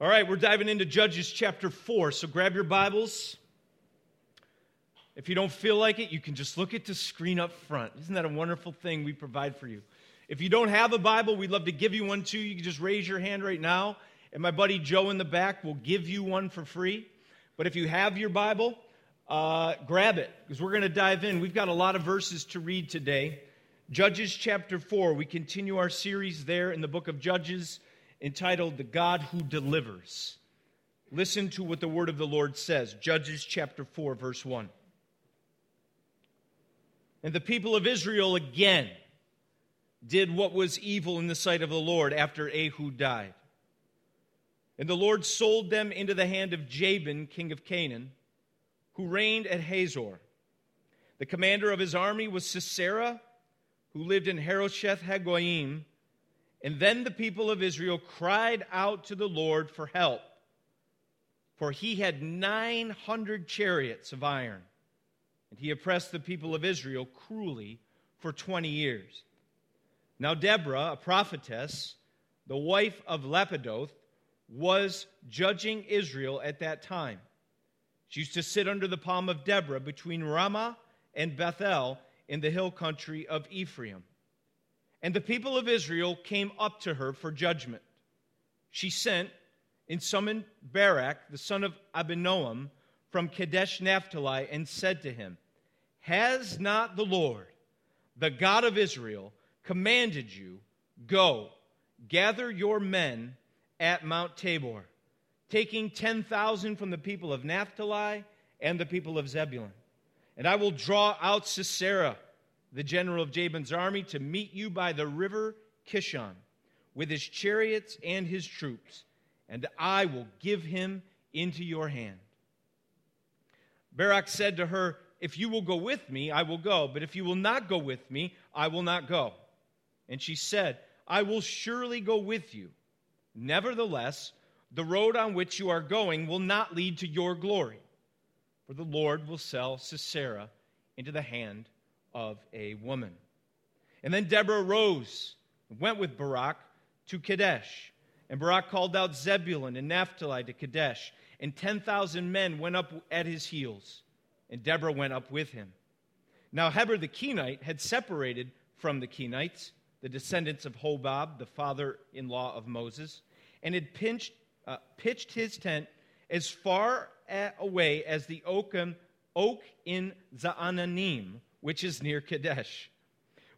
All right, we're diving into Judges chapter 4. So grab your Bibles. If you don't feel like it, you can just look at the screen up front. Isn't that a wonderful thing we provide for you? If you don't have a Bible, we'd love to give you one too. You can just raise your hand right now, and my buddy Joe in the back will give you one for free. But if you have your Bible, uh, grab it because we're going to dive in. We've got a lot of verses to read today. Judges chapter 4. We continue our series there in the book of Judges entitled The God Who Delivers. Listen to what the word of the Lord says Judges chapter 4, verse 1. And the people of Israel again did what was evil in the sight of the Lord after Ehud died. And the Lord sold them into the hand of Jabin, king of Canaan, who reigned at Hazor. The commander of his army was Sisera, who lived in Harosheth Hagoyim. And then the people of Israel cried out to the Lord for help, for he had 900 chariots of iron and he oppressed the people of Israel cruelly for 20 years. Now, Deborah, a prophetess, the wife of Lapidoth, was judging Israel at that time. She used to sit under the palm of Deborah between Ramah and Bethel in the hill country of Ephraim. And the people of Israel came up to her for judgment. She sent and summoned Barak, the son of Abinoam, from Kadesh Naphtali and said to him, Has not the Lord, the God of Israel, commanded you, Go, gather your men at Mount Tabor, taking 10,000 from the people of Naphtali and the people of Zebulun? And I will draw out Sisera, the general of Jabin's army, to meet you by the river Kishon with his chariots and his troops, and I will give him into your hand. Barak said to her, If you will go with me, I will go, but if you will not go with me, I will not go. And she said, I will surely go with you. Nevertheless, the road on which you are going will not lead to your glory, for the Lord will sell Sisera into the hand of a woman. And then Deborah rose and went with Barak to Kadesh. And Barak called out Zebulun and Naphtali to Kadesh and 10,000 men went up at his heels, and Deborah went up with him. Now Heber the Kenite had separated from the Kenites, the descendants of Hobab, the father in law of Moses, and had pinched, uh, pitched his tent as far away as the oak in Zaananim, which is near Kadesh.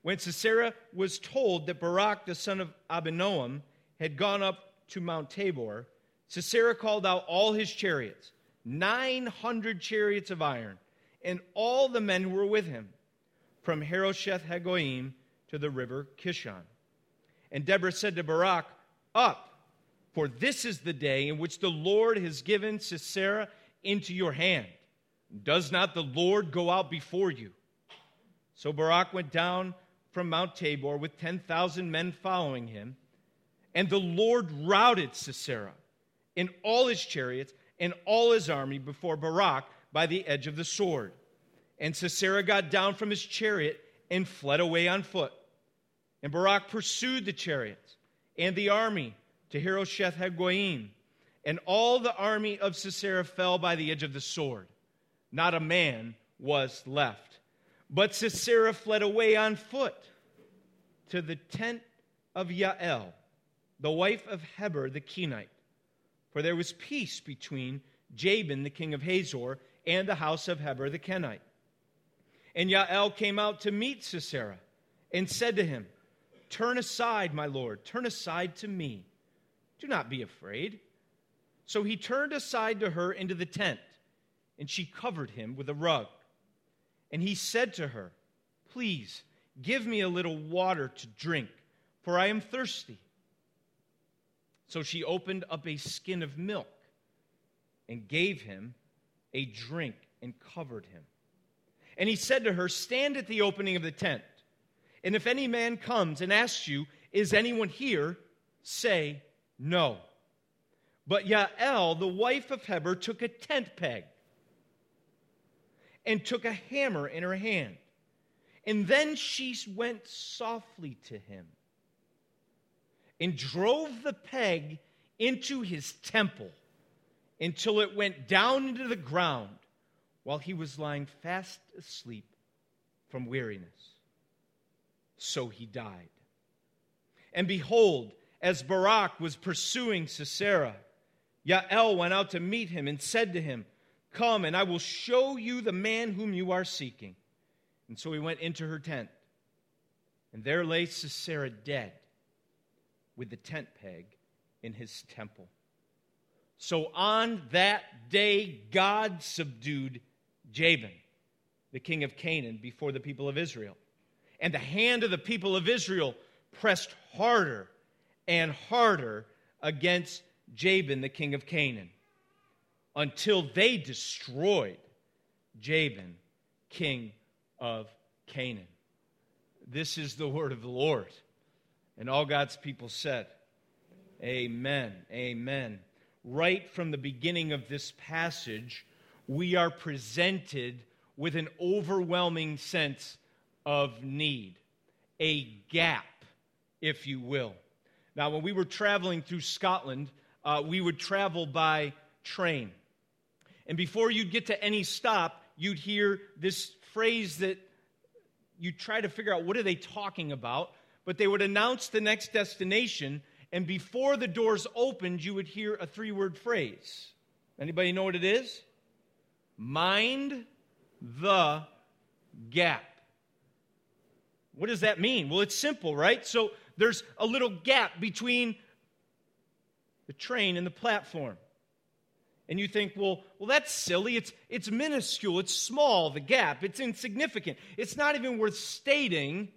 When Sisera was told that Barak, the son of Abinoam, had gone up to Mount Tabor, Sisera called out all his chariots, 900 chariots of iron, and all the men who were with him, from Harosheth Hagoyim to the river Kishon. And Deborah said to Barak, Up, for this is the day in which the Lord has given Sisera into your hand. Does not the Lord go out before you? So Barak went down from Mount Tabor with 10,000 men following him, and the Lord routed Sisera in all his chariots and all his army before Barak by the edge of the sword. And Sisera got down from his chariot and fled away on foot. And Barak pursued the chariots and the army to Harosheth Hagoyim. And all the army of Sisera fell by the edge of the sword. Not a man was left. But Sisera fled away on foot to the tent of Yael, the wife of Heber the Kenite for there was peace between Jabin, the king of Hazor, and the house of Heber the Kenite. And Yael came out to meet Sisera and said to him, Turn aside, my lord, turn aside to me. Do not be afraid. So he turned aside to her into the tent, and she covered him with a rug. And he said to her, Please give me a little water to drink, for I am thirsty. So she opened up a skin of milk and gave him a drink and covered him. And he said to her, Stand at the opening of the tent. And if any man comes and asks you, Is anyone here? say, No. But Yael, the wife of Heber, took a tent peg and took a hammer in her hand. And then she went softly to him and drove the peg into his temple until it went down into the ground while he was lying fast asleep from weariness. So he died. And behold, as Barak was pursuing Sisera, Yael went out to meet him and said to him, Come, and I will show you the man whom you are seeking. And so he went into her tent. And there lay Sisera dead with the tent peg in his temple. So on that day, God subdued Jabin, the king of Canaan, before the people of Israel. And the hand of the people of Israel pressed harder and harder against Jabin, the king of Canaan, until they destroyed Jabin, king of Canaan. This is the word of the Lord. And all God's people said, Amen. Amen. Right from the beginning of this passage, we are presented with an overwhelming sense of need, a gap, if you will. Now, when we were traveling through Scotland, uh, we would travel by train. And before you'd get to any stop, you'd hear this phrase that you try to figure out what are they talking about, but they would announce the next destination, and before the doors opened, you would hear a three-word phrase. Anybody know what it is? Mind the gap. What does that mean? Well, it's simple, right? So there's a little gap between the train and the platform. And you think, well, well, that's silly. It's, it's minuscule. It's small, the gap. It's insignificant. It's not even worth stating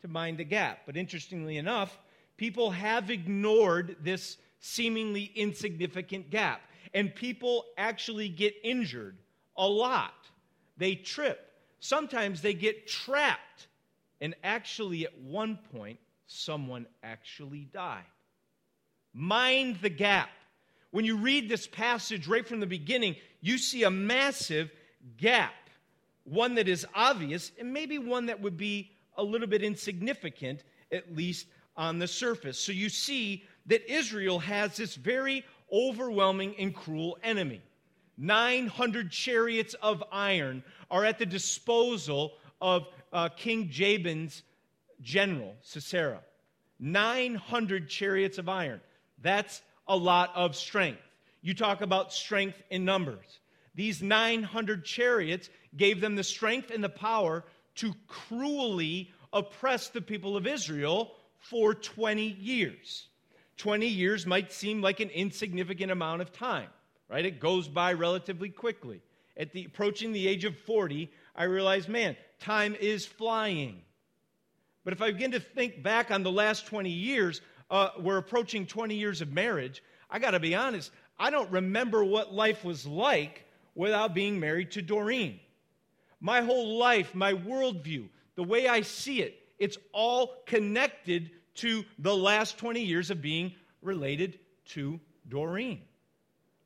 to mind the gap. But interestingly enough, people have ignored this seemingly insignificant gap. And people actually get injured a lot. They trip. Sometimes they get trapped. And actually, at one point, someone actually died. Mind the gap. When you read this passage right from the beginning, you see a massive gap, one that is obvious, and maybe one that would be a little bit insignificant, at least on the surface. So you see that Israel has this very overwhelming and cruel enemy. 900 chariots of iron are at the disposal of uh, King Jabin's general, Sisera. 900 chariots of iron. That's a lot of strength. You talk about strength in numbers. These 900 chariots gave them the strength and the power to cruelly oppress the people of Israel for 20 years. 20 years might seem like an insignificant amount of time, right? It goes by relatively quickly. At the approaching the age of 40, I realized, man, time is flying. But if I begin to think back on the last 20 years, uh, we're approaching 20 years of marriage. I got to be honest, I don't remember what life was like without being married to Doreen. My whole life, my worldview, the way I see it, it's all connected to the last 20 years of being related to Doreen.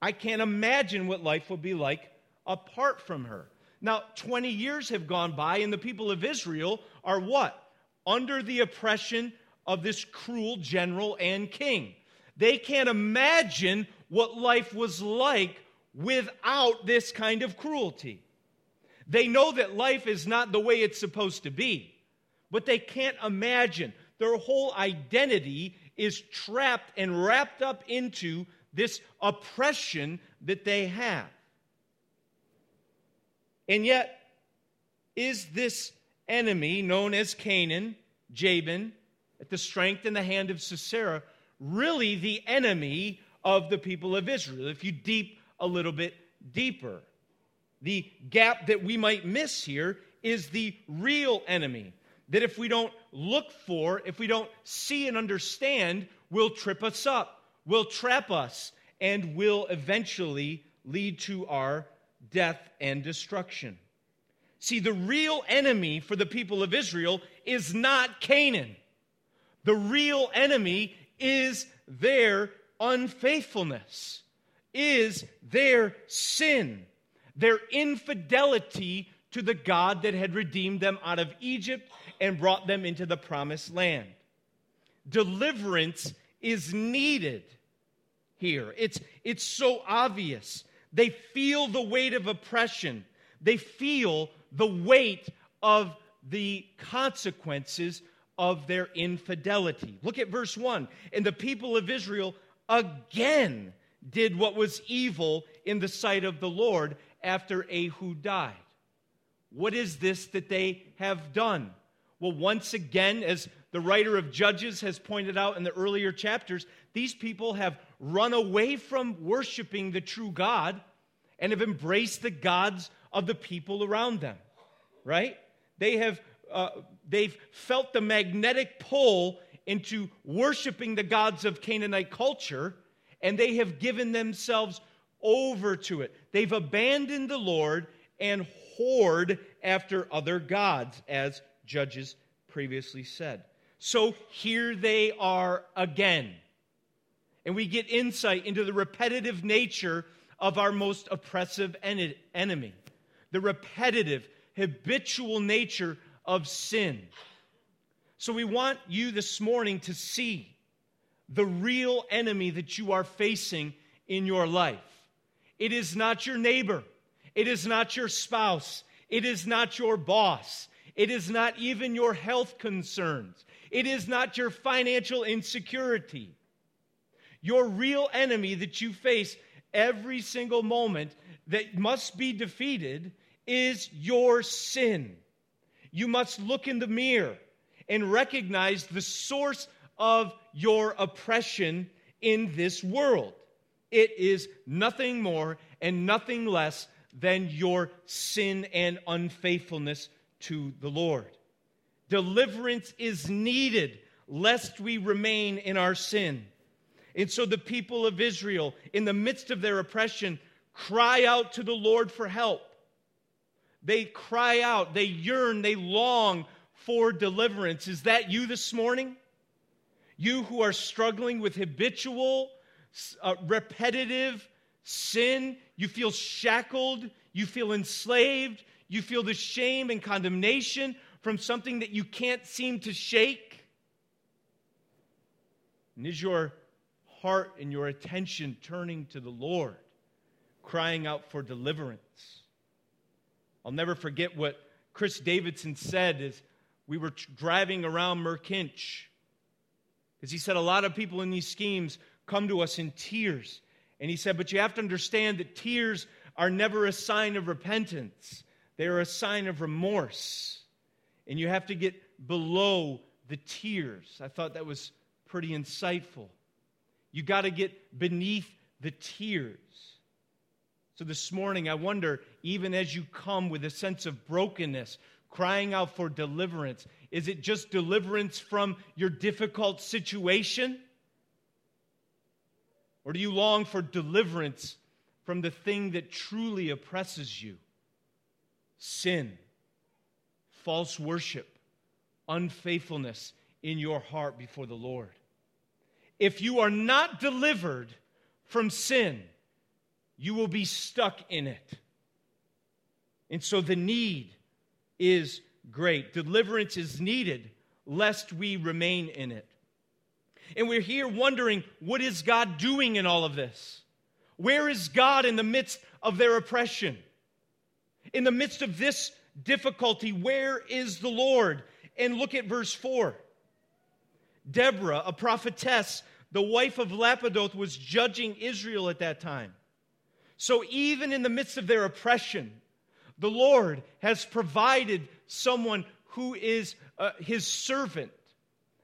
I can't imagine what life would be like apart from her. Now, 20 years have gone by, and the people of Israel are what? under the oppression of this cruel general and king. They can't imagine what life was like without this kind of cruelty. They know that life is not the way it's supposed to be, but they can't imagine. Their whole identity is trapped and wrapped up into this oppression that they have. And yet, is this enemy known as Canaan, Jabin, at the strength and the hand of Sisera, really the enemy of the people of Israel. If you deep a little bit deeper, the gap that we might miss here is the real enemy. That if we don't look for, if we don't see and understand, will trip us up, will trap us, and will eventually lead to our death and destruction. See, the real enemy for the people of Israel is not Canaan. The real enemy is their unfaithfulness, is their sin, their infidelity to the God that had redeemed them out of Egypt and brought them into the promised land. Deliverance is needed here. It's, it's so obvious. They feel the weight of oppression, they feel the weight of the consequences of their infidelity. Look at verse 1. And the people of Israel again did what was evil in the sight of the Lord after Ehud died. What is this that they have done? Well, once again, as the writer of Judges has pointed out in the earlier chapters, these people have run away from worshiping the true God and have embraced the gods of the people around them, right? They have uh, they've felt the magnetic pull into worshiping the gods of Canaanite culture, and they have given themselves over to it. They've abandoned the Lord and whored after other gods, as Judges previously said. So here they are again. And we get insight into the repetitive nature of our most oppressive enemy, the repetitive, habitual nature of sin. So we want you this morning to see the real enemy that you are facing in your life. It is not your neighbor, it is not your spouse, it is not your boss, it is not even your health concerns, it is not your financial insecurity. Your real enemy that you face every single moment that must be defeated is your sin you must look in the mirror and recognize the source of your oppression in this world. It is nothing more and nothing less than your sin and unfaithfulness to the Lord. Deliverance is needed lest we remain in our sin. And so the people of Israel, in the midst of their oppression, cry out to the Lord for help. They cry out, they yearn, they long for deliverance. Is that you this morning? You who are struggling with habitual, uh, repetitive sin, you feel shackled, you feel enslaved, you feel the shame and condemnation from something that you can't seem to shake? And is your heart and your attention turning to the Lord, crying out for deliverance? I'll never forget what Chris Davidson said as we were driving around Merkinch. Because he said a lot of people in these schemes come to us in tears. And he said, but you have to understand that tears are never a sign of repentance, they are a sign of remorse. And you have to get below the tears. I thought that was pretty insightful. You got to get beneath the tears. So this morning, I wonder, even as you come with a sense of brokenness, crying out for deliverance, is it just deliverance from your difficult situation? Or do you long for deliverance from the thing that truly oppresses you? Sin, false worship, unfaithfulness in your heart before the Lord. If you are not delivered from sin, you will be stuck in it. And so the need is great. Deliverance is needed lest we remain in it. And we're here wondering what is God doing in all of this? Where is God in the midst of their oppression? In the midst of this difficulty, where is the Lord? And look at verse 4. Deborah, a prophetess, the wife of Lapidoth, was judging Israel at that time. So, even in the midst of their oppression, the Lord has provided someone who is uh, his servant,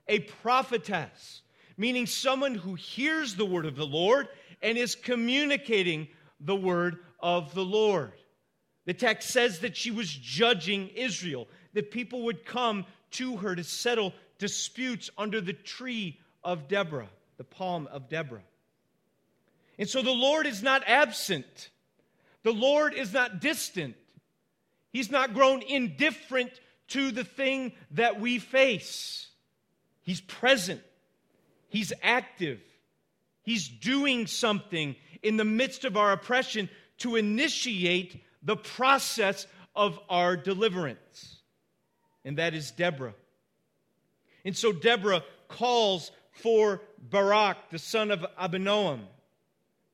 a prophetess, meaning someone who hears the word of the Lord and is communicating the word of the Lord. The text says that she was judging Israel, that people would come to her to settle disputes under the tree of Deborah, the palm of Deborah. And so the Lord is not absent, the Lord is not distant. He's not grown indifferent to the thing that we face. He's present, He's active, He's doing something in the midst of our oppression to initiate the process of our deliverance. And that is Deborah. And so Deborah calls for Barak, the son of Abinoam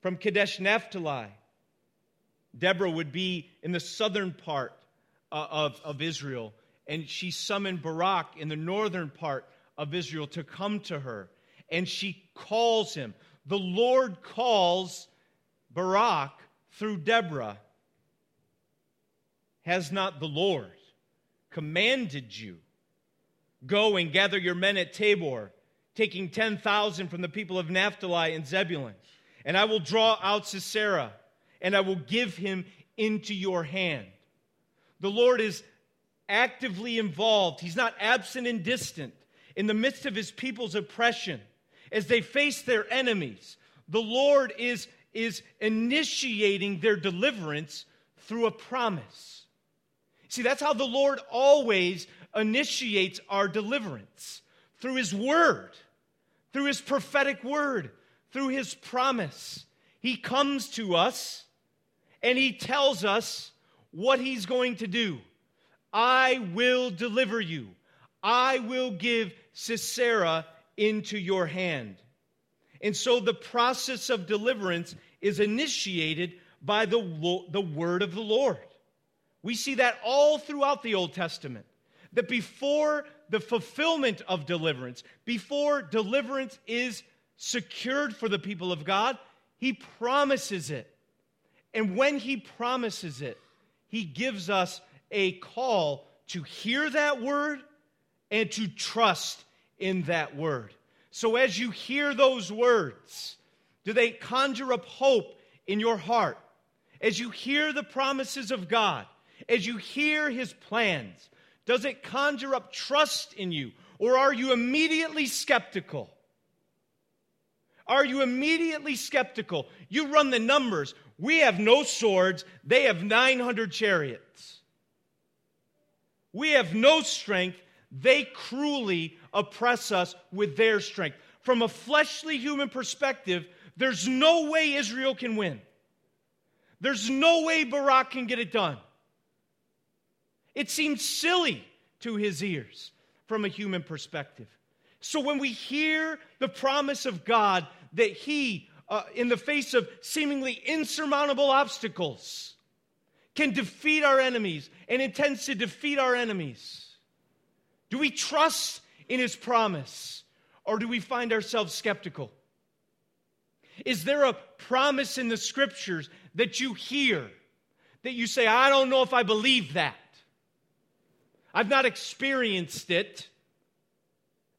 from Kadesh Naphtali. Deborah would be in the southern part uh, of, of Israel, and she summoned Barak in the northern part of Israel to come to her. And she calls him. The Lord calls Barak through Deborah. Has not the Lord commanded you? Go and gather your men at Tabor, taking 10,000 from the people of Naphtali and Zebulun. And I will draw out Sisera, and I will give him into your hand. The Lord is actively involved, He's not absent and distant. In the midst of His people's oppression, as they face their enemies, the Lord is, is initiating their deliverance through a promise. See, that's how the Lord always initiates our deliverance through His Word, through His prophetic Word, through His promise. He comes to us and He tells us what He's going to do. I will deliver you. I will give Sisera into your hand. And so the process of deliverance is initiated by the, the word of the Lord. We see that all throughout the Old Testament. That before the fulfillment of deliverance, before deliverance is secured for the people of God, He promises it. And when He promises it, He gives us a call to hear that word and to trust in that word. So as you hear those words, do they conjure up hope in your heart? As you hear the promises of God, as you hear his plans, does it conjure up trust in you? Or are you immediately skeptical? Are you immediately skeptical? You run the numbers. We have no swords, they have 900 chariots. We have no strength, they cruelly oppress us with their strength. From a fleshly human perspective, there's no way Israel can win. There's no way Barak can get it done. It seems silly to his ears from a human perspective. So when we hear the promise of God that he, uh, in the face of seemingly insurmountable obstacles, can defeat our enemies and intends to defeat our enemies, do we trust in his promise or do we find ourselves skeptical? Is there a promise in the scriptures that you hear that you say, I don't know if I believe that? I've not experienced it,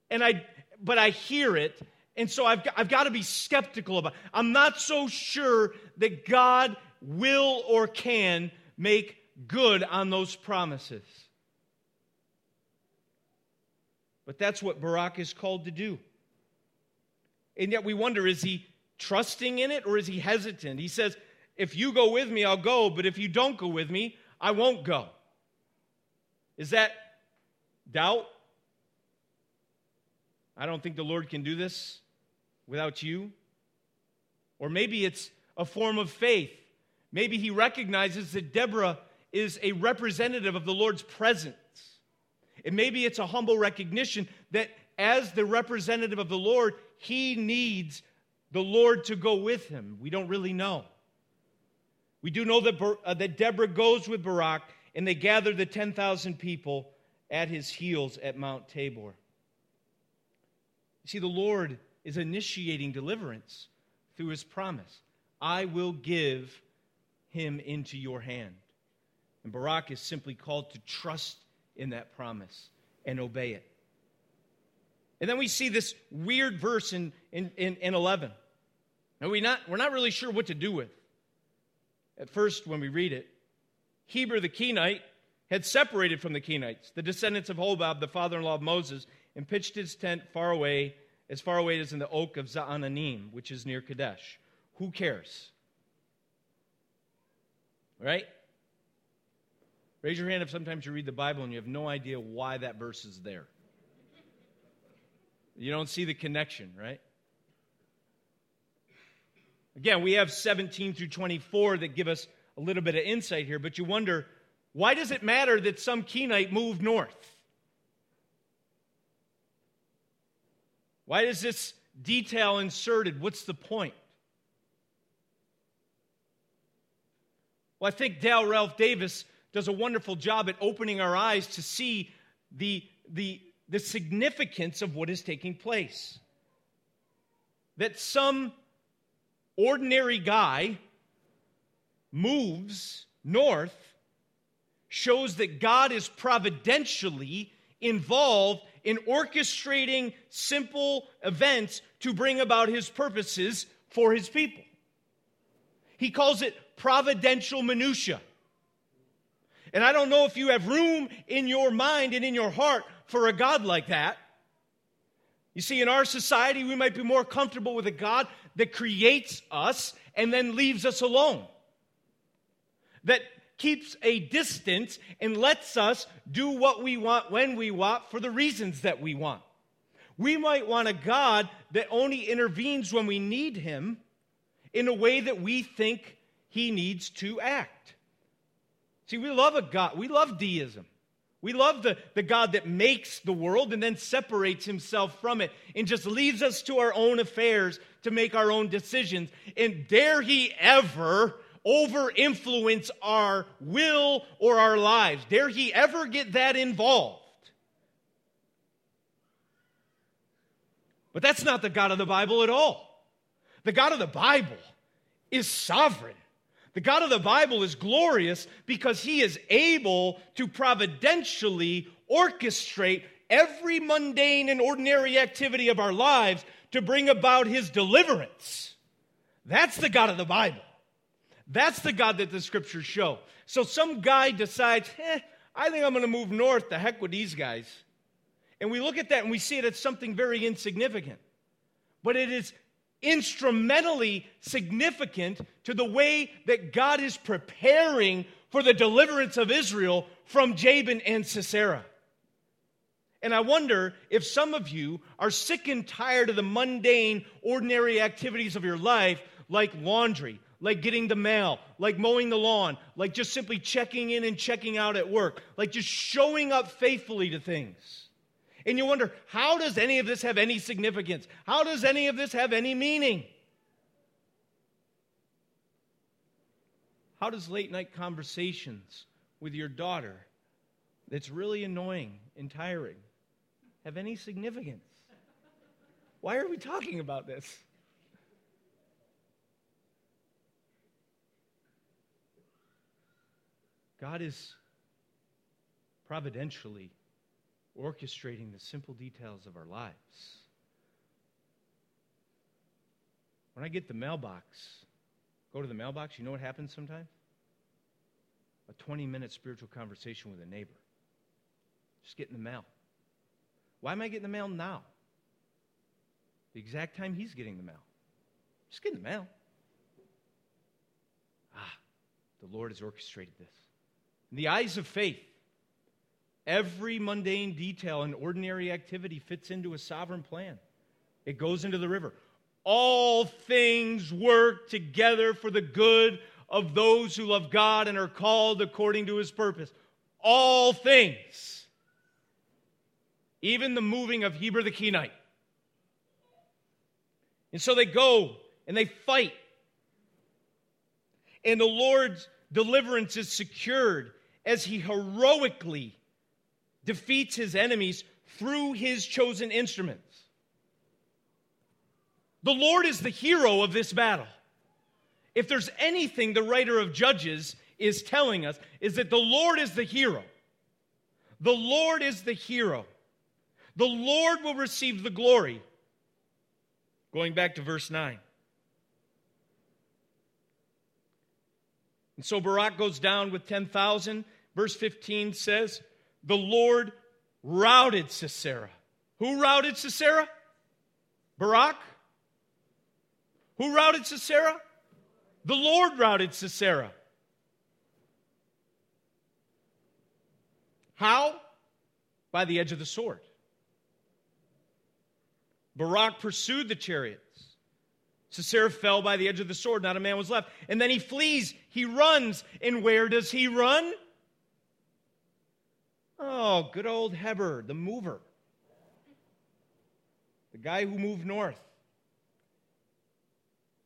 and I, but I hear it, and so I've, I've got to be skeptical about it. I'm not so sure that God will or can make good on those promises. But that's what Barak is called to do. And yet we wonder is he trusting in it or is he hesitant? He says, If you go with me, I'll go, but if you don't go with me, I won't go. Is that doubt? I don't think the Lord can do this without you. Or maybe it's a form of faith. Maybe he recognizes that Deborah is a representative of the Lord's presence. And maybe it's a humble recognition that as the representative of the Lord, he needs the Lord to go with him. We don't really know. We do know that, uh, that Deborah goes with Barak and they gather the 10,000 people at his heels at Mount Tabor. You see, the Lord is initiating deliverance through his promise I will give him into your hand. And Barak is simply called to trust in that promise and obey it. And then we see this weird verse in, in, in, in 11. And we not, we're not really sure what to do with. At first, when we read it, Heber the Kenite had separated from the Kenites, the descendants of Hobab, the father in law of Moses, and pitched his tent far away, as far away as in the oak of Zaananim, which is near Kadesh. Who cares? Right? Raise your hand if sometimes you read the Bible and you have no idea why that verse is there. You don't see the connection, right? Again, we have 17 through 24 that give us a little bit of insight here, but you wonder why does it matter that some Kenite moved north? Why is this detail inserted? What's the point? Well, I think Dale Ralph Davis does a wonderful job at opening our eyes to see the, the, the significance of what is taking place. That some ordinary guy moves north shows that God is providentially involved in orchestrating simple events to bring about his purposes for his people. He calls it providential minutia. And I don't know if you have room in your mind and in your heart for a God like that. You see, in our society, we might be more comfortable with a God that creates us and then leaves us alone, that keeps a distance and lets us do what we want when we want for the reasons that we want. We might want a God that only intervenes when we need Him in a way that we think He needs to act. See, we love a God, we love deism. We love the, the God that makes the world and then separates himself from it and just leaves us to our own affairs to make our own decisions. And dare he ever over influence our will or our lives? Dare he ever get that involved? But that's not the God of the Bible at all. The God of the Bible is sovereign. The God of the Bible is glorious because he is able to providentially orchestrate every mundane and ordinary activity of our lives to bring about his deliverance. That's the God of the Bible. That's the God that the scriptures show. So some guy decides, eh, I think I'm going to move north. The heck with these guys. And we look at that and we see it as something very insignificant. But it is instrumentally significant to the way that God is preparing for the deliverance of Israel from Jabin and Sisera. And I wonder if some of you are sick and tired of the mundane, ordinary activities of your life, like laundry, like getting the mail, like mowing the lawn, like just simply checking in and checking out at work, like just showing up faithfully to things. And you wonder, how does any of this have any significance? How does any of this have any meaning? How does late night conversations with your daughter that's really annoying and tiring have any significance? Why are we talking about this? God is providentially orchestrating the simple details of our lives. When I get the mailbox, go to the mailbox, you know what happens sometimes? A 20 minute spiritual conversation with a neighbor. Just getting the mail. Why am I getting the mail now? The exact time he's getting the mail. Just getting the mail. Ah, the Lord has orchestrated this. In the eyes of faith, Every mundane detail and ordinary activity fits into a sovereign plan. It goes into the river. All things work together for the good of those who love God and are called according to his purpose. All things. Even the moving of Heber the Kenite. And so they go and they fight. And the Lord's deliverance is secured as he heroically defeats his enemies through his chosen instruments. The Lord is the hero of this battle. If there's anything the writer of Judges is telling us, is that the Lord is the hero. The Lord is the hero. The Lord will receive the glory. Going back to verse 9. And so Barak goes down with 10,000. Verse 15 says, the Lord routed Sisera. Who routed Sisera? Barak? Who routed Sisera? The Lord routed Sisera. How? By the edge of the sword. Barak pursued the chariots. Sisera fell by the edge of the sword. Not a man was left. And then he flees. He runs. And where does he run? Oh, good old Heber, the mover. The guy who moved north.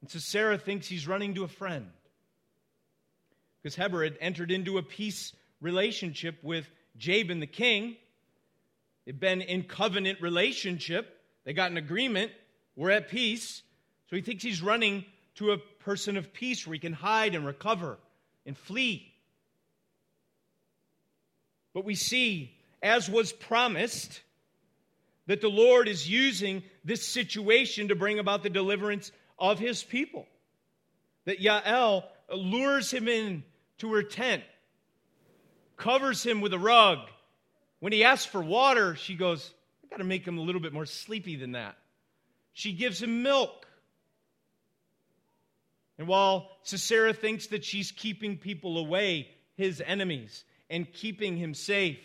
And so Sarah thinks he's running to a friend. because Heber had entered into a peace relationship with Jabin the king. They'd been in covenant relationship. They got an agreement. We're at peace. So he thinks he's running to a person of peace where he can hide and recover and flee. But we see, as was promised, that the Lord is using this situation to bring about the deliverance of his people. That Yael lures him in to her tent, covers him with a rug. When he asks for water, she goes, I got to make him a little bit more sleepy than that. She gives him milk. And while Sisera thinks that she's keeping people away, his enemies, and keeping him safe,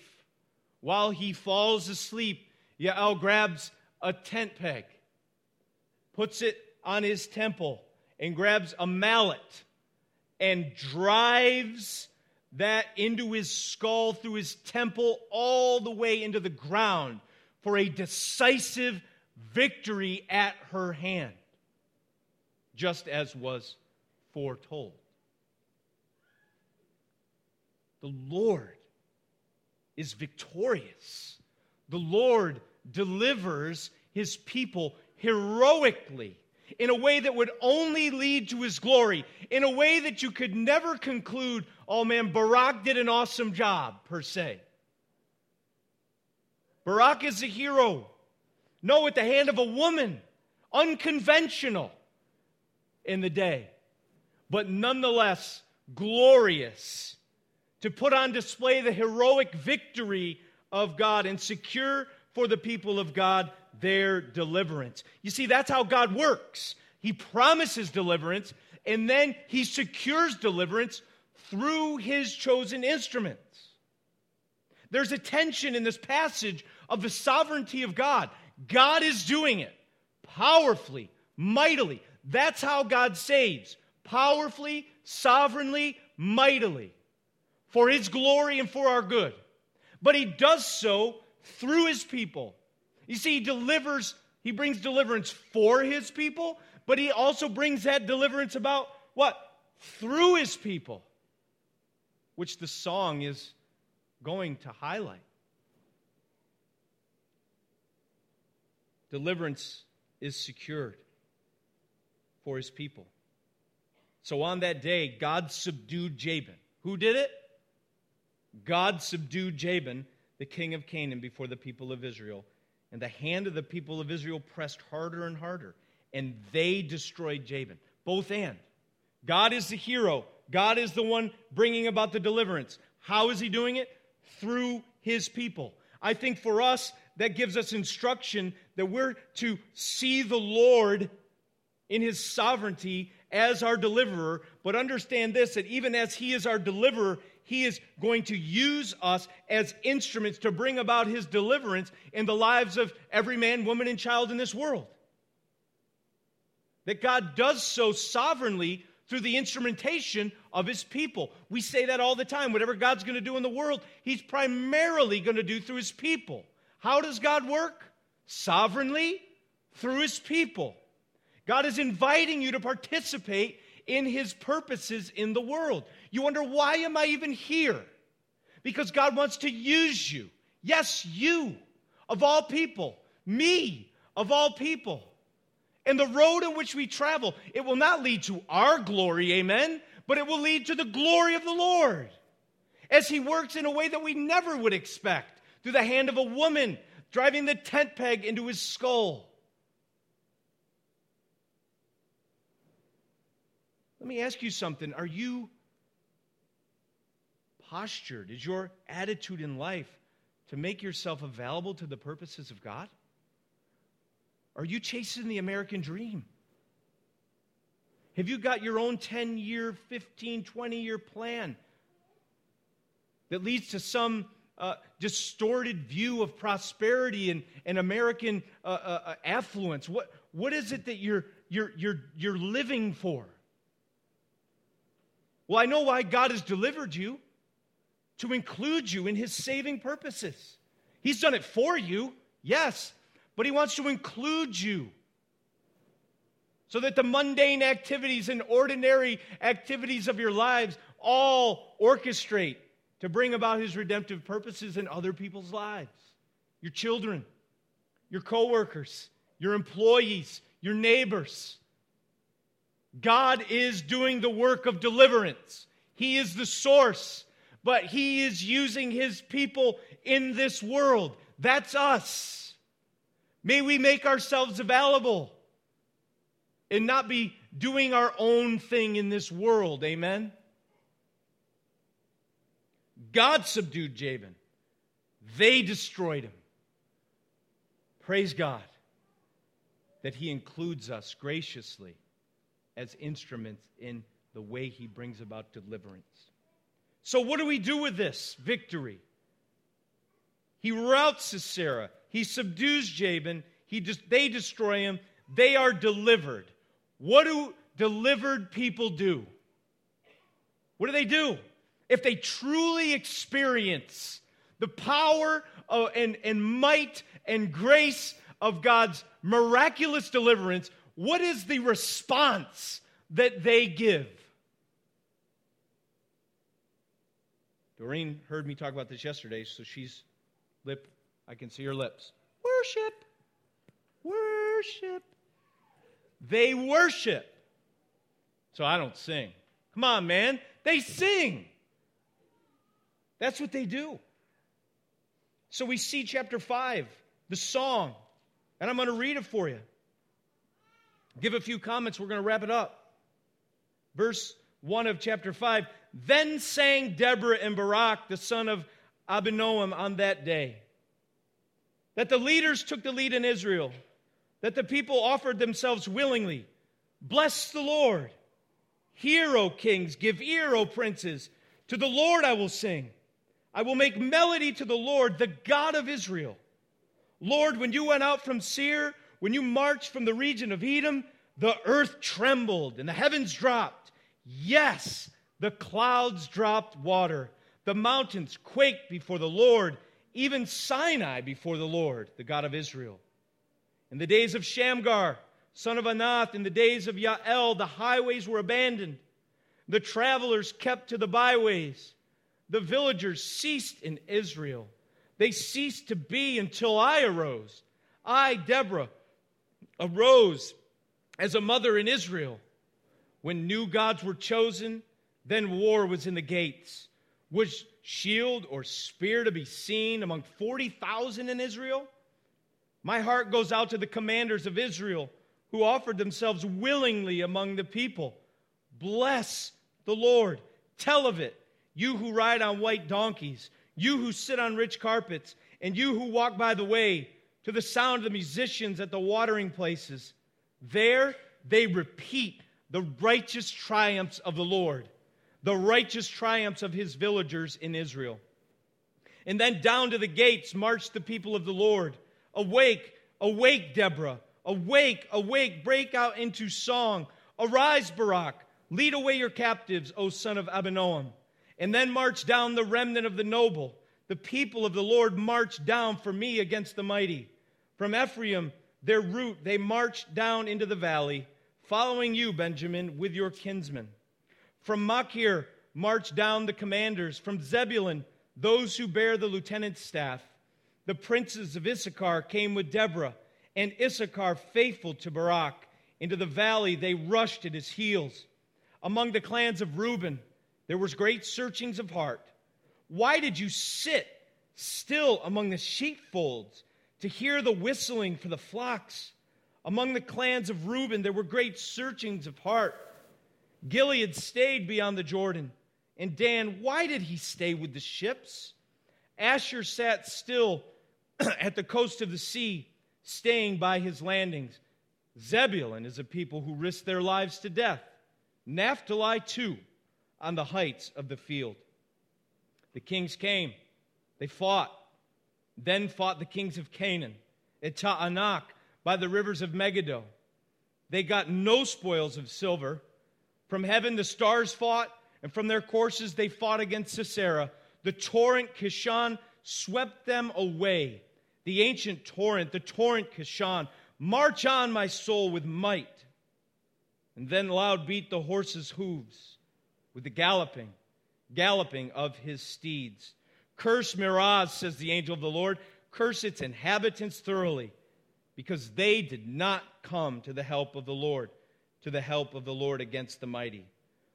while he falls asleep, Yael grabs a tent peg, puts it on his temple, and grabs a mallet and drives that into his skull through his temple all the way into the ground for a decisive victory at her hand, just as was foretold. The Lord is victorious. The Lord delivers his people heroically in a way that would only lead to his glory, in a way that you could never conclude, oh man, Barak did an awesome job, per se. Barak is a hero. No, at the hand of a woman, unconventional in the day, but nonetheless glorious to put on display the heroic victory of God and secure for the people of God their deliverance. You see, that's how God works. He promises deliverance, and then He secures deliverance through His chosen instruments. There's a tension in this passage of the sovereignty of God. God is doing it powerfully, mightily. That's how God saves powerfully, sovereignly, mightily for His glory and for our good. But He does so through His people you see, he delivers, he brings deliverance for his people, but he also brings that deliverance about what? Through his people, which the song is going to highlight. Deliverance is secured for his people. So on that day, God subdued Jabin. Who did it? God subdued Jabin, the king of Canaan, before the people of Israel and the hand of the people of Israel pressed harder and harder, and they destroyed Jabin. Both and. God is the hero, God is the one bringing about the deliverance. How is he doing it? Through his people. I think for us, that gives us instruction that we're to see the Lord in his sovereignty as our deliverer, but understand this that even as he is our deliverer, he is going to use us as instruments to bring about His deliverance in the lives of every man, woman, and child in this world. That God does so sovereignly through the instrumentation of His people. We say that all the time. Whatever God's going to do in the world, He's primarily going to do through His people. How does God work? Sovereignly through His people. God is inviting you to participate in his purposes in the world. You wonder, why am I even here? Because God wants to use you. Yes, you, of all people, me, of all people. And the road in which we travel, it will not lead to our glory, amen, but it will lead to the glory of the Lord as he works in a way that we never would expect through the hand of a woman driving the tent peg into his skull Let me ask you something. Are you postured? Is your attitude in life to make yourself available to the purposes of God? Are you chasing the American dream? Have you got your own 10 year, 15, 20 year plan that leads to some uh, distorted view of prosperity and, and American uh, uh, uh affluence? What, what is it that you're, you're, you're, you're living for? Well, I know why God has delivered you to include you in his saving purposes. He's done it for you, yes, but he wants to include you so that the mundane activities and ordinary activities of your lives all orchestrate to bring about his redemptive purposes in other people's lives. Your children, your coworkers, your employees, your neighbors. God is doing the work of deliverance. He is the source, but He is using His people in this world. That's us. May we make ourselves available and not be doing our own thing in this world. Amen? God subdued Jabin, they destroyed him. Praise God that He includes us graciously as instruments in the way He brings about deliverance. So, what do we do with this victory? He routs Sisera, he subdues Jabin, he just, they destroy him, they are delivered. What do delivered people do? What do they do? If they truly experience the power of, and, and might and grace of God's miraculous deliverance, what is the response that they give? Doreen heard me talk about this yesterday, so she's lip, I can see her lips. Worship, worship. They worship. So I don't sing. Come on, man. They sing. That's what they do. So we see chapter 5, the song, and I'm going to read it for you. Give a few comments. We're going to wrap it up. Verse 1 of chapter 5 Then sang Deborah and Barak, the son of Abinoam, on that day that the leaders took the lead in Israel, that the people offered themselves willingly. Bless the Lord. Hear, O kings, give ear, O princes. To the Lord I will sing. I will make melody to the Lord, the God of Israel. Lord, when you went out from Seir, when you marched from the region of Edom, the earth trembled and the heavens dropped. Yes, the clouds dropped water. The mountains quaked before the Lord, even Sinai before the Lord, the God of Israel. In the days of Shamgar, son of Anath, in the days of Yael, the highways were abandoned. The travelers kept to the byways. The villagers ceased in Israel. They ceased to be until I arose. I, Deborah, arose as a mother in Israel. When new gods were chosen, then war was in the gates. Was shield or spear to be seen among 40,000 in Israel? My heart goes out to the commanders of Israel who offered themselves willingly among the people. Bless the Lord. Tell of it, you who ride on white donkeys, you who sit on rich carpets, and you who walk by the way to the sound of the musicians at the watering places. There they repeat the righteous triumphs of the Lord, the righteous triumphs of his villagers in Israel. And then down to the gates marched the people of the Lord. Awake, awake, Deborah. Awake, awake, break out into song. Arise, Barak. Lead away your captives, O son of Abinoam. And then march down the remnant of the noble. The people of the Lord march down for me against the mighty. From Ephraim, their root, they marched down into the valley, following you, Benjamin, with your kinsmen. From Machir marched down the commanders. From Zebulun, those who bear the lieutenant's staff. The princes of Issachar came with Deborah, and Issachar, faithful to Barak, into the valley they rushed at his heels. Among the clans of Reuben, there was great searchings of heart. Why did you sit still among the sheepfolds? To hear the whistling for the flocks. Among the clans of Reuben, there were great searchings of heart. Gilead stayed beyond the Jordan. And Dan, why did he stay with the ships? Asher sat still at the coast of the sea, staying by his landings. Zebulun is a people who risk their lives to death. Naphtali, too, on the heights of the field. The kings came, they fought. Then fought the kings of Canaan at Taanach by the rivers of Megiddo. They got no spoils of silver. From heaven the stars fought, and from their courses they fought against Sisera. The torrent Kishon swept them away. The ancient torrent, the torrent Kishon. March on, my soul, with might. And then loud beat the horses' hooves with the galloping. galloping of his steeds. Curse Meroz, says the angel of the Lord, curse its inhabitants thoroughly, because they did not come to the help of the Lord, to the help of the Lord against the mighty.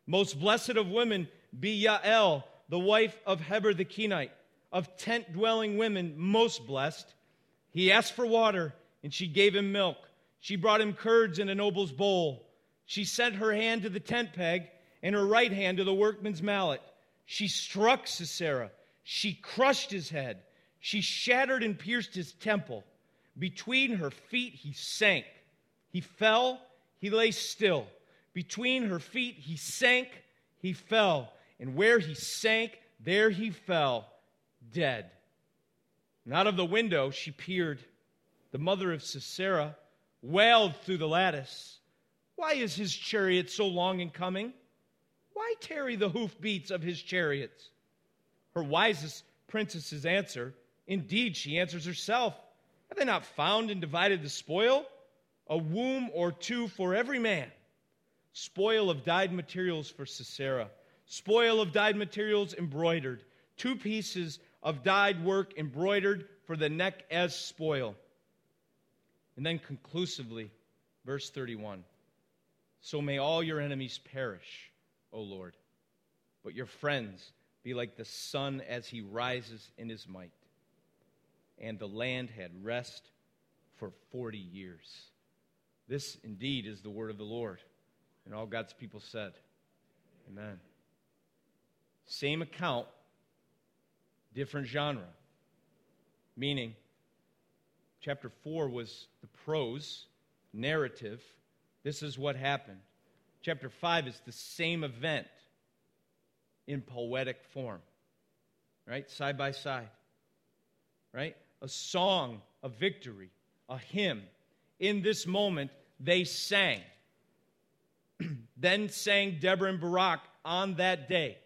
Most blessed of women be Yael, the wife of Heber the Kenite, of tent dwelling women, most blessed. He asked for water, and she gave him milk. She brought him curds in a noble's bowl. She sent her hand to the tent peg and her right hand to the workman's mallet. She struck Sisera. She crushed his head. She shattered and pierced his temple. Between her feet he sank. He fell, he lay still. Between her feet he sank, he fell. And where he sank, there he fell, dead. And out of the window she peered. The mother of Sisera wailed through the lattice. Why is his chariot so long in coming? Why tarry the hoofbeats of his chariots? Her wisest princesses answer, Indeed, she answers herself. Have they not found and divided the spoil? A womb or two for every man. Spoil of dyed materials for Sisera. Spoil of dyed materials embroidered. Two pieces of dyed work embroidered for the neck as spoil. And then conclusively, verse 31 So may all your enemies perish, O Lord, but your friends be like the sun as he rises in his might. And the land had rest for 40 years. This indeed is the word of the Lord. And all God's people said, Amen. Same account, different genre. Meaning, chapter 4 was the prose, narrative. This is what happened. Chapter 5 is the same event in poetic form, right? Side by side, right? A song of victory, a hymn. In this moment, they sang. then sang Deborah and Barak on that day.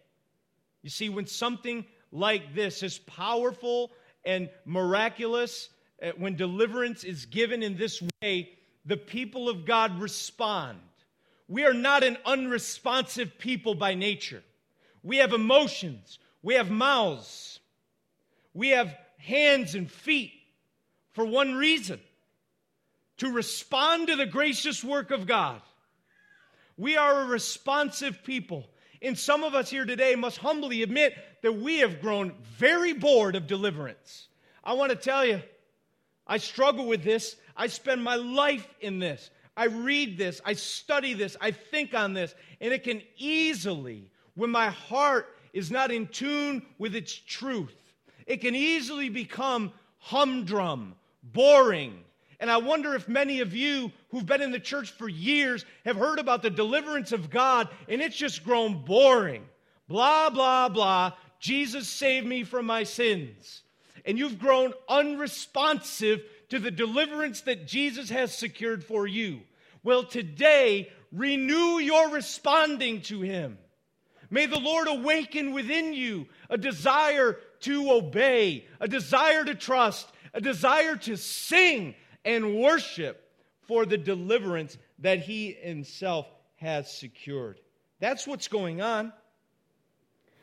You see, when something like this is powerful and miraculous, uh, when deliverance is given in this way, the people of God respond. We are not an unresponsive people by nature. We have emotions, we have mouths, we have hands and feet for one reason to respond to the gracious work of God. We are a responsive people. And some of us here today must humbly admit that we have grown very bored of deliverance. I want to tell you, I struggle with this. I spend my life in this. I read this. I study this. I think on this. And it can easily when my heart is not in tune with its truth. It can easily become humdrum, boring. And I wonder if many of you who've been in the church for years have heard about the deliverance of God and it's just grown boring. Blah, blah, blah. Jesus saved me from my sins. And you've grown unresponsive to the deliverance that Jesus has secured for you. Well, today, renew your responding to Him. May the Lord awaken within you a desire to obey, a desire to trust, a desire to sing and worship for the deliverance that He Himself has secured. That's what's going on.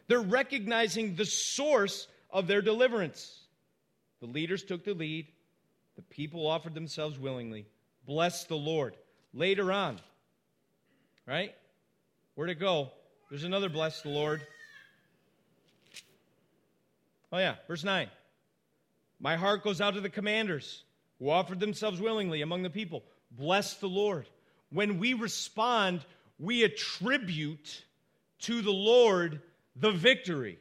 They're recognizing the source of their deliverance. The leaders took the lead, the people offered themselves willingly. Bless the Lord. Later on, right? Where'd it go? There's another bless the Lord. Oh, yeah, verse 9. My heart goes out to the commanders who offered themselves willingly among the people. Bless the Lord. When we respond, we attribute to the Lord the victory.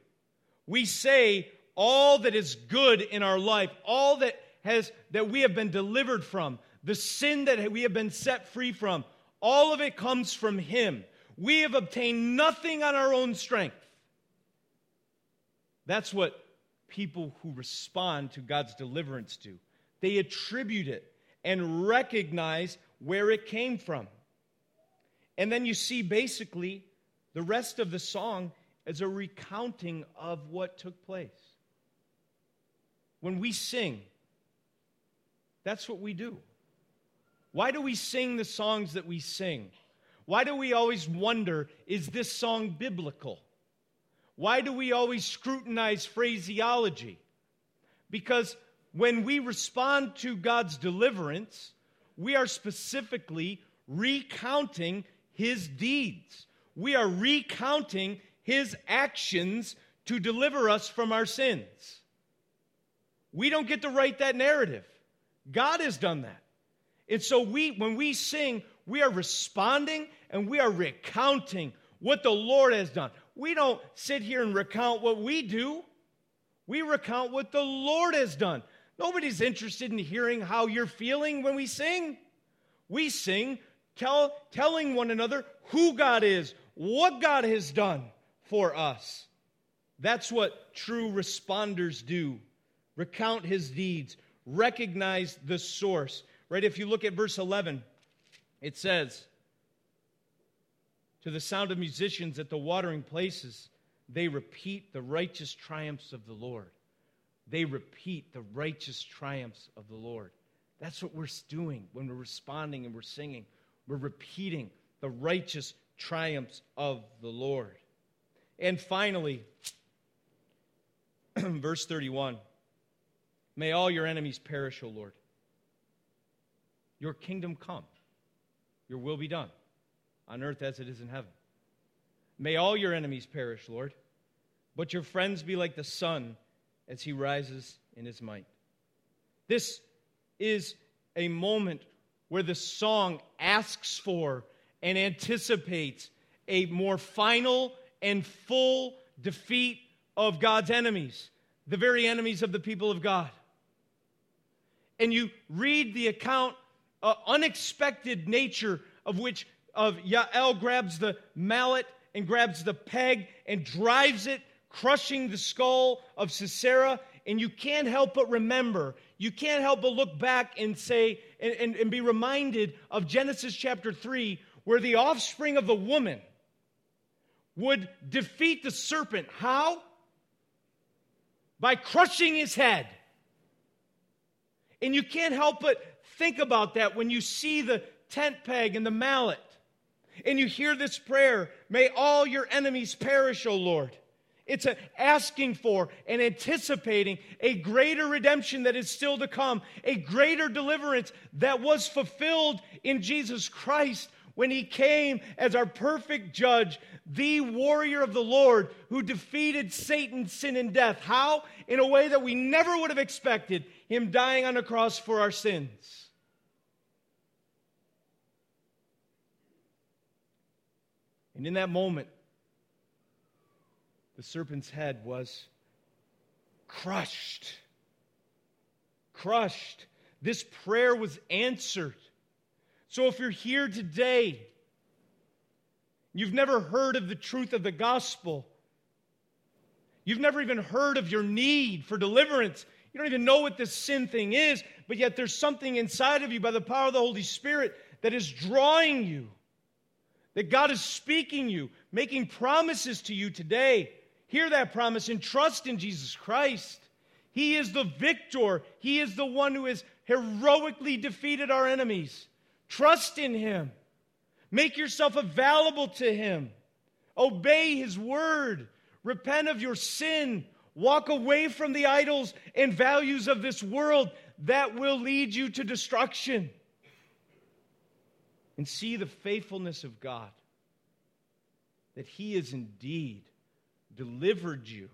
We say all that is good in our life, all that has that we have been delivered from, the sin that we have been set free from, all of it comes from him. We have obtained nothing on our own strength. That's what people who respond to God's deliverance do. They attribute it and recognize where it came from. And then you see basically the rest of the song as a recounting of what took place. When we sing, that's what we do. Why do we sing the songs that we sing? Why do we always wonder, is this song biblical? Why do we always scrutinize phraseology? Because when we respond to God's deliverance, we are specifically recounting his deeds. We are recounting his actions to deliver us from our sins. We don't get to write that narrative. God has done that. And so we when we sing, we are responding and we are recounting what the Lord has done. We don't sit here and recount what we do. We recount what the Lord has done. Nobody's interested in hearing how you're feeling when we sing. We sing tell, telling one another who God is, what God has done for us. That's what true responders do recount his deeds, recognize the source. Right? If you look at verse 11, it says, To the sound of musicians at the watering places, they repeat the righteous triumphs of the Lord. They repeat the righteous triumphs of the Lord. That's what we're doing when we're responding and we're singing. We're repeating the righteous triumphs of the Lord. And finally, verse 31 May all your enemies perish, O Lord. Your kingdom come, your will be done, on earth as it is in heaven. May all your enemies perish, Lord, but your friends be like the sun as he rises in his might. This is a moment where the song asks for and anticipates a more final and full defeat of God's enemies, the very enemies of the people of God. And you read the account, uh, unexpected nature of which of Yael grabs the mallet and grabs the peg and drives it, crushing the skull of Sisera. And you can't help but remember, you can't help but look back and say, and, and, and be reminded of Genesis chapter 3, where the offspring of the woman would defeat the serpent. How? By crushing his head. And you can't help but think about that when you see the tent peg and the mallet. And you hear this prayer May all your enemies perish, O Lord. It's asking for and anticipating a greater redemption that is still to come, a greater deliverance that was fulfilled in Jesus Christ when he came as our perfect judge, the warrior of the Lord who defeated Satan, sin, and death. How? In a way that we never would have expected, him dying on a cross for our sins. And in that moment, the serpent's head was crushed. Crushed. This prayer was answered. So if you're here today, you've never heard of the truth of the gospel, you've never even heard of your need for deliverance, you don't even know what this sin thing is, but yet there's something inside of you by the power of the Holy Spirit that is drawing you, that God is speaking you, making promises to you today. Hear that promise and trust in Jesus Christ. He is the victor, He is the one who has heroically defeated our enemies. Trust in Him. Make yourself available to Him. Obey His word. Repent of your sin. Walk away from the idols and values of this world that will lead you to destruction. And see the faithfulness of God, that He has indeed delivered you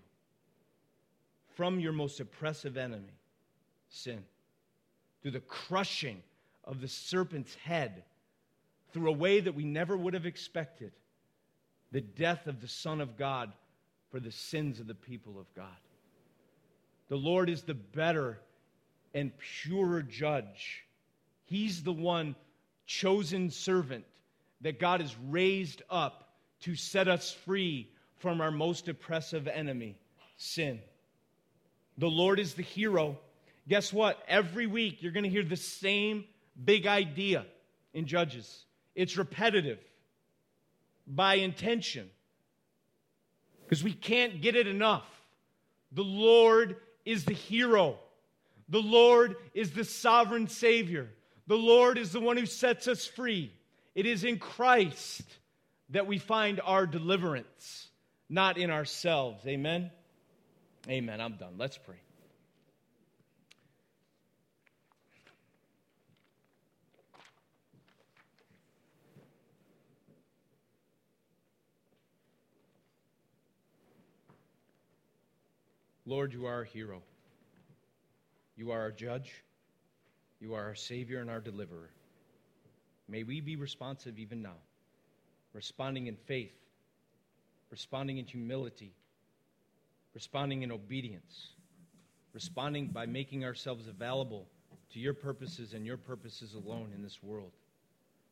from your most oppressive enemy, sin, through the crushing of the serpent's head, through a way that we never would have expected, the death of the Son of God for the sins of the people of God. The Lord is the better and purer judge. He's the one chosen servant that God has raised up to set us free from our most oppressive enemy, sin. The Lord is the hero. Guess what? Every week you're going to hear the same big idea in Judges. It's repetitive by intention because we can't get it enough. The Lord is the hero, the Lord is the sovereign Savior, the Lord is the one who sets us free. It is in Christ that we find our deliverance not in ourselves. Amen? Amen. I'm done. Let's pray. Lord, you are our hero. You are our judge. You are our Savior and our deliverer. May we be responsive even now, responding in faith, responding in humility, responding in obedience, responding by making ourselves available to your purposes and your purposes alone in this world,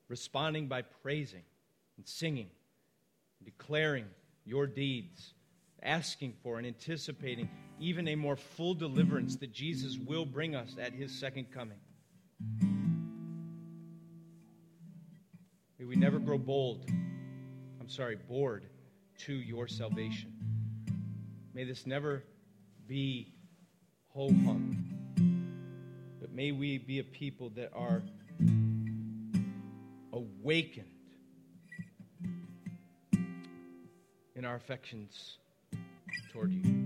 responding by praising and singing, declaring your deeds, asking for and anticipating even a more full deliverance that Jesus will bring us at his second coming. May we never grow bold, I'm sorry, bored to your salvation. May this never be ho hum, but may we be a people that are awakened in our affections toward you.